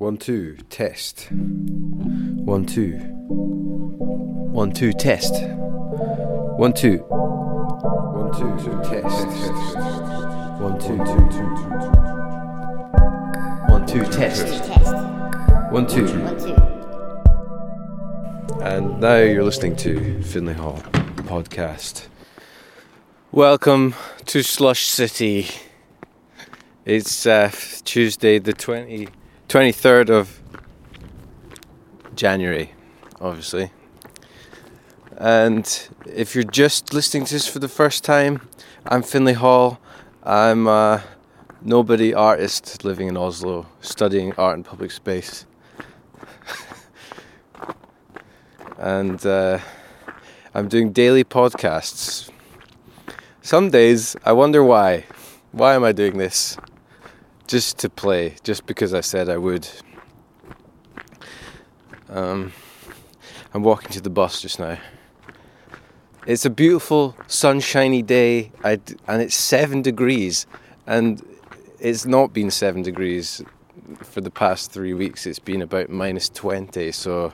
One, two, test. One, two. One, two, test. One, two. One, two, two, test. One, two, two, two, two. One, two, test. One, two. And now you're listening to Finley Hall podcast. Welcome to Slush City. It's uh, Tuesday, the 20, 23rd of January, obviously. And if you're just listening to this for the first time, I'm Finley Hall. I'm a nobody artist living in Oslo, studying art and public space. and uh, I'm doing daily podcasts. Some days I wonder why. Why am I doing this? Just to play, just because I said I would. Um, I'm walking to the bus just now. It's a beautiful, sunshiny day, I'd, and it's seven degrees, and it's not been seven degrees for the past three weeks. It's been about minus 20, so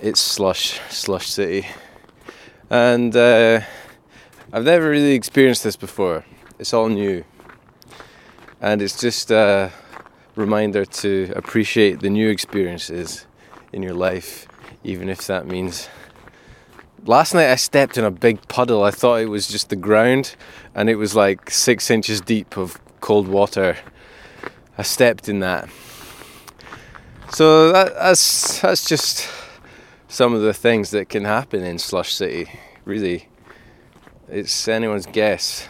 it's slush, slush city. And uh, I've never really experienced this before. It's all new. And it's just a reminder to appreciate the new experiences in your life, even if that means. Last night I stepped in a big puddle. I thought it was just the ground, and it was like six inches deep of cold water. I stepped in that. So that, that's that's just some of the things that can happen in Slush City. Really, it's anyone's guess.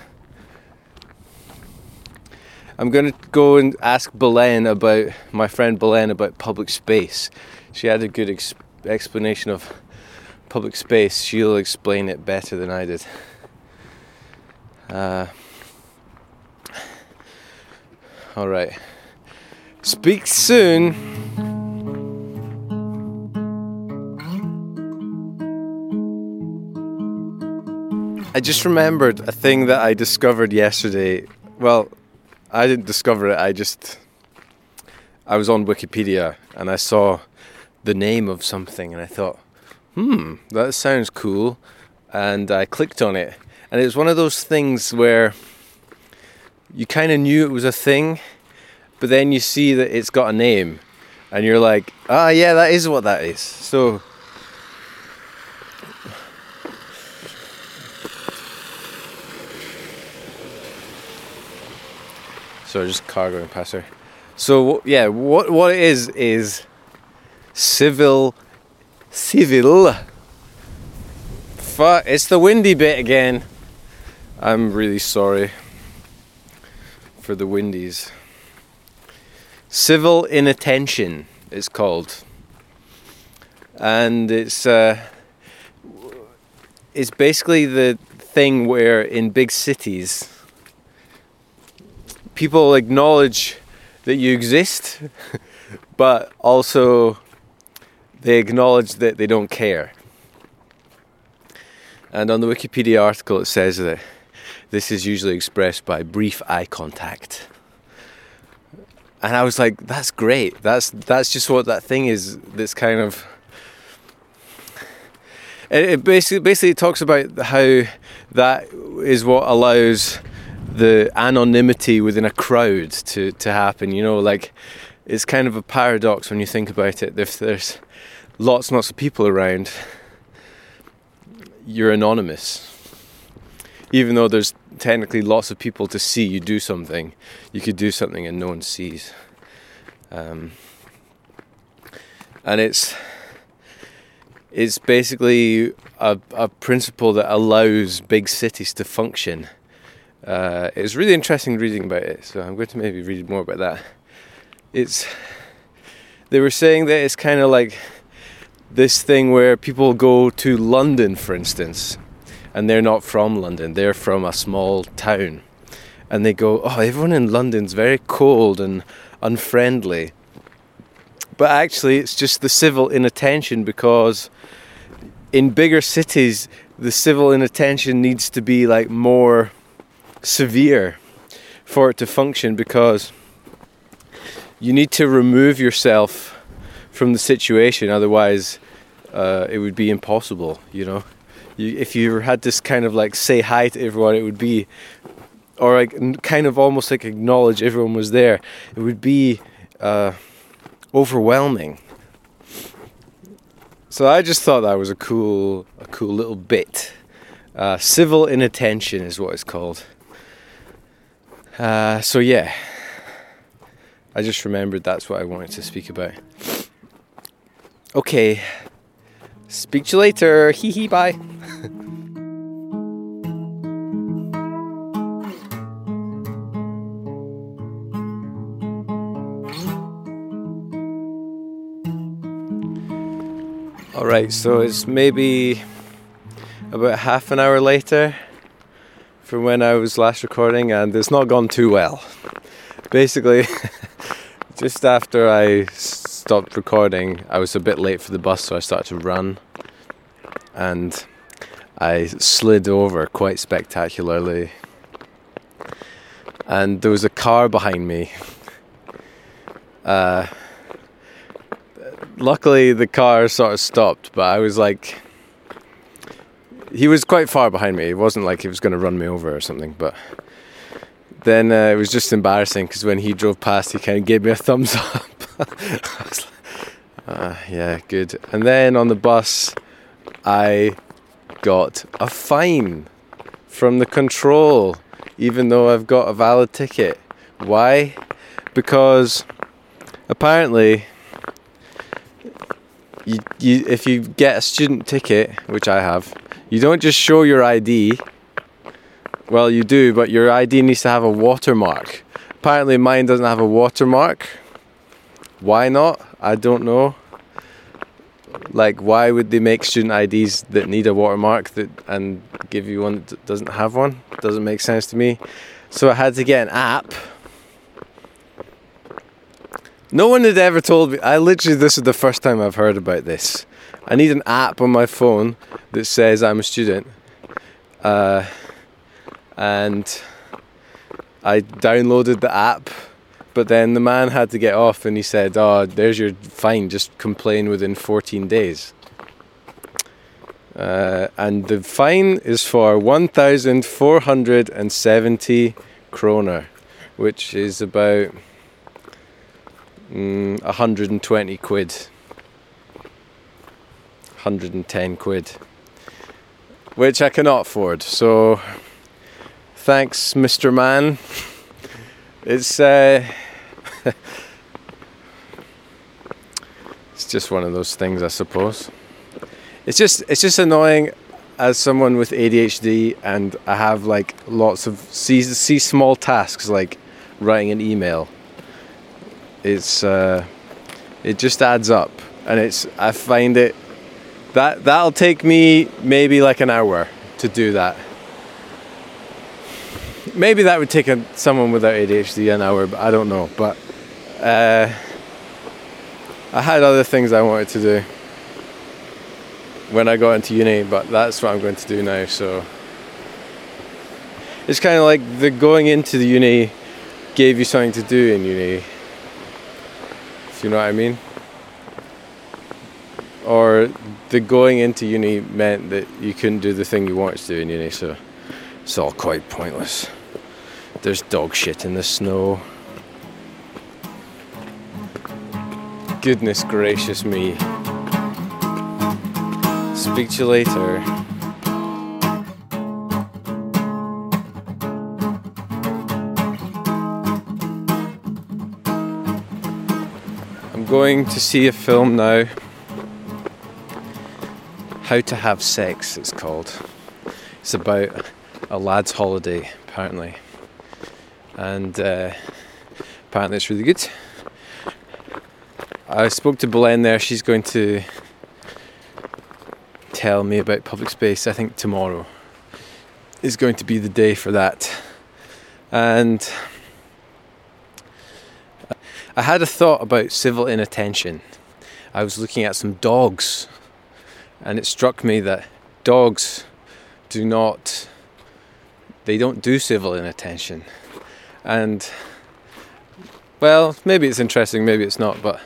I'm going to go and ask Belen about my friend Belen about public space. She had a good ex- explanation of public space. She'll explain it better than I did. Uh, all right. Speak soon. I just remembered a thing that I discovered yesterday. Well, I didn't discover it. I just I was on Wikipedia and I saw the name of something and I thought, "Hmm, that sounds cool." And I clicked on it. And it was one of those things where you kind of knew it was a thing, but then you see that it's got a name and you're like, "Ah, yeah, that is what that is." So So just car going past her. So yeah, what what it is is civil, civil. Fuck! It's the windy bit again. I'm really sorry for the windies. Civil inattention it's called, and it's uh, it's basically the thing where in big cities people acknowledge that you exist, but also they acknowledge that they don't care. And on the Wikipedia article, it says that this is usually expressed by brief eye contact. And I was like, that's great. That's that's just what that thing is. This kind of it, basically basically talks about how that is what allows the anonymity within a crowd to, to happen. You know, like it's kind of a paradox when you think about it. If there's lots and lots of people around, you're anonymous. Even though there's technically lots of people to see you do something, you could do something and no one sees. Um, and it's it's basically a, a principle that allows big cities to function uh, it was really interesting reading about it, so I'm going to maybe read more about that. It's they were saying that it's kind of like this thing where people go to London, for instance, and they're not from London; they're from a small town, and they go, "Oh, everyone in London's very cold and unfriendly." But actually, it's just the civil inattention because in bigger cities, the civil inattention needs to be like more severe for it to function because you need to remove yourself from the situation, otherwise, uh, it would be impossible. You know, you, if you had this kind of like say hi to everyone, it would be, or like kind of almost like acknowledge everyone was there. It would be uh, overwhelming. So I just thought that was a cool, a cool little bit. Uh, civil inattention is what it's called. Uh, so yeah, I just remembered that's what I wanted to speak about. Okay, speak to you later. Hee hee, bye. Alright, so it's maybe about half an hour later from when I was last recording, and it's not gone too well. Basically, just after I stopped recording, I was a bit late for the bus, so I started to run, and I slid over quite spectacularly. And there was a car behind me. Uh, luckily, the car sort of stopped, but I was like he was quite far behind me. It wasn't like he was going to run me over or something, but then uh, it was just embarrassing because when he drove past, he kind of gave me a thumbs up. Like, uh, yeah, good. And then on the bus, I got a fine from the control, even though I've got a valid ticket. Why? Because apparently, you, you, if you get a student ticket, which I have, you don't just show your ID. Well, you do, but your ID needs to have a watermark. Apparently, mine doesn't have a watermark. Why not? I don't know. Like, why would they make student IDs that need a watermark that and give you one that doesn't have one? Doesn't make sense to me. So I had to get an app. No one had ever told me. I literally, this is the first time I've heard about this. I need an app on my phone that says I'm a student. Uh, and I downloaded the app, but then the man had to get off and he said, Oh, there's your fine, just complain within 14 days. Uh, and the fine is for 1,470 kroner, which is about mm, 120 quid. 110 quid, which I cannot afford. So, thanks, Mr. Man. It's uh, it's just one of those things, I suppose. It's just it's just annoying as someone with ADHD, and I have like lots of see see small tasks like writing an email. It's uh, it just adds up, and it's I find it that that'll take me maybe like an hour to do that. Maybe that would take a, someone without ADHD an hour, but I don't know. But uh, I had other things I wanted to do when I got into uni, but that's what I'm going to do now. So it's kind of like the going into the uni gave you something to do in uni. If you know what I mean or the going into uni meant that you couldn't do the thing you wanted to do in uni, so it's all quite pointless. There's dog shit in the snow. Goodness gracious me. Speak to you later. I'm going to see a film now. How to Have Sex, it's called. It's about a lad's holiday, apparently. And uh, apparently it's really good. I spoke to Belen there, she's going to tell me about public space, I think tomorrow is going to be the day for that. And I had a thought about civil inattention. I was looking at some dogs and it struck me that dogs do not they don't do civil inattention and well, maybe it's interesting, maybe it's not, but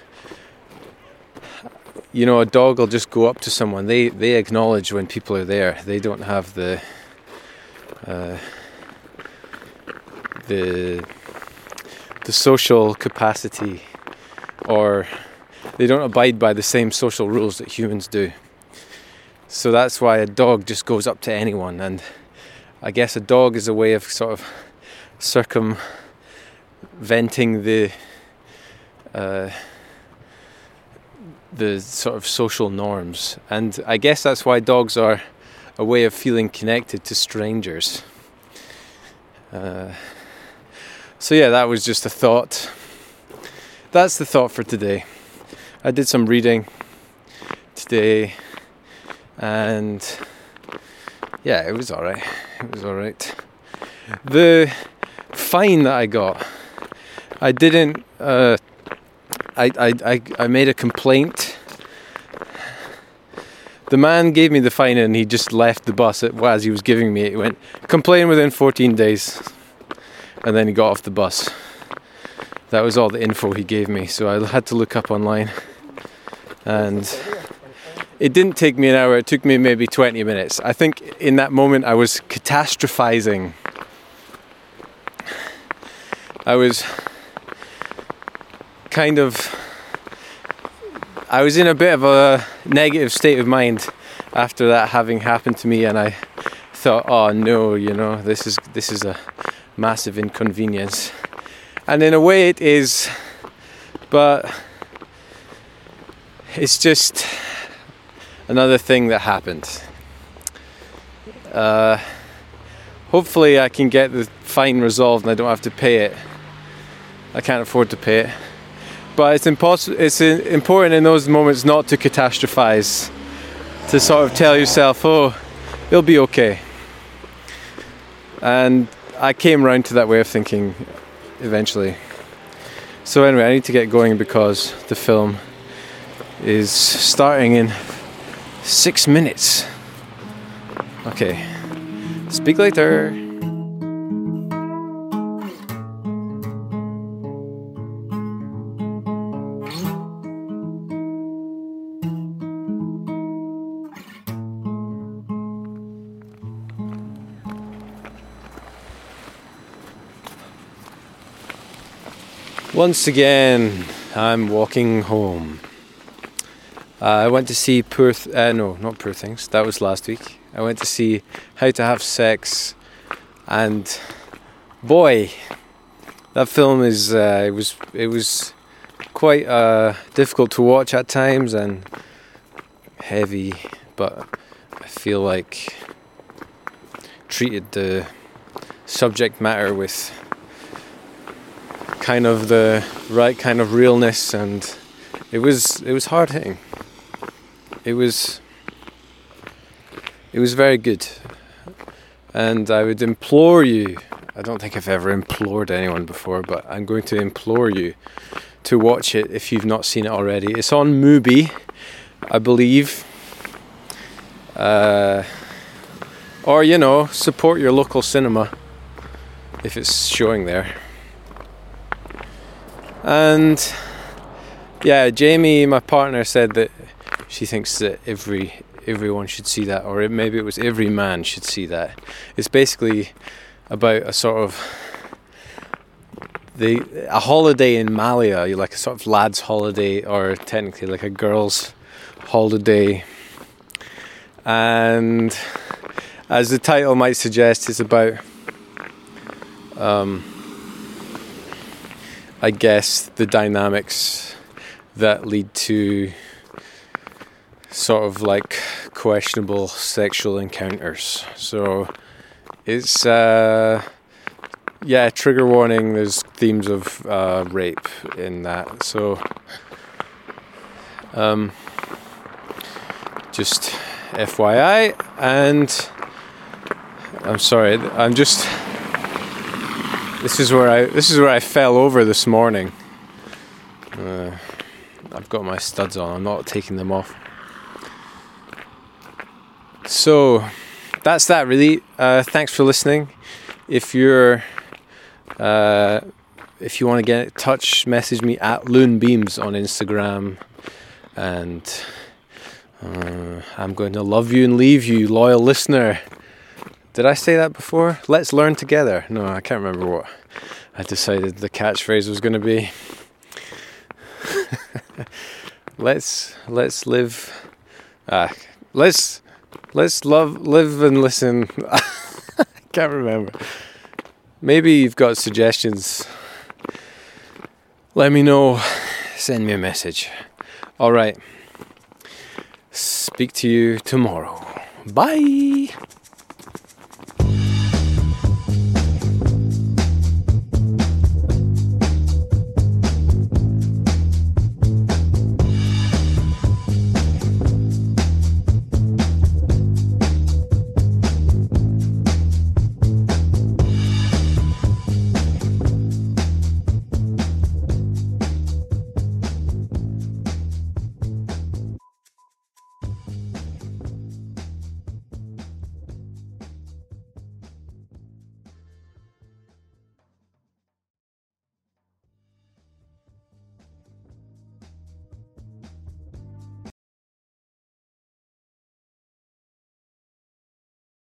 you know, a dog will just go up to someone. They they acknowledge when people are there. They don't have the uh, the the social capacity, or they don't abide by the same social rules that humans do. So that's why a dog just goes up to anyone, and I guess a dog is a way of sort of circumventing the uh, the sort of social norms, and I guess that's why dogs are a way of feeling connected to strangers. Uh, so yeah, that was just a thought. That's the thought for today. I did some reading today, and yeah, it was alright. It was alright. The fine that I got, I didn't. Uh, I, I, I, I made a complaint. The man gave me the fine and he just left the bus as he was giving me it. He went, complain within 14 days. And then he got off the bus. That was all the info he gave me. So I had to look up online. And it didn't take me an hour, it took me maybe 20 minutes. I think in that moment I was catastrophizing. I was kind of I was in a bit of a negative state of mind after that having happened to me and I thought oh no you know this is this is a massive inconvenience and in a way it is but it's just another thing that happened uh, hopefully I can get the fine resolved and I don't have to pay it I can't afford to pay it but it's impossible. It's important in those moments not to catastrophize, to sort of tell yourself, "Oh, it'll be okay." And I came around to that way of thinking eventually. So anyway, I need to get going because the film is starting in six minutes. Okay. Speak later. Once again, I'm walking home. Uh, I went to see Poor, Th- uh, no, not Poor Things. That was last week. I went to see How to Have Sex, and boy, that film is uh, it was it was quite uh, difficult to watch at times and heavy, but I feel like treated the subject matter with kind of the right kind of realness and it was it was hard hitting it was it was very good. And I would implore you I don't think I've ever implored anyone before but I'm going to implore you to watch it if you've not seen it already. It's on Mubi I believe. Uh, or you know support your local cinema if it's showing there. And yeah, Jamie, my partner, said that she thinks that every everyone should see that, or maybe it was every man should see that. It's basically about a sort of the a holiday in Malia, like a sort of lad's holiday, or technically like a girl's holiday. And as the title might suggest, it's about um, I guess, the dynamics that lead to sort of like questionable sexual encounters. So it's, uh, yeah, trigger warning, there's themes of uh, rape in that. So, um, just FYI, and I'm sorry, I'm just this is where I this is where I fell over this morning. Uh, I've got my studs on. I'm not taking them off. So that's that really. Uh, thanks for listening. If you're uh, if you want to get in touch, message me at Loonbeams on Instagram. And uh, I'm going to love you and leave you, loyal listener. Did I say that before? Let's learn together. No, I can't remember what I decided the catchphrase was going to be. let's let's live. Uh, let's let's love live and listen. I can't remember. Maybe you've got suggestions. Let me know. Send me a message. All right. Speak to you tomorrow. Bye.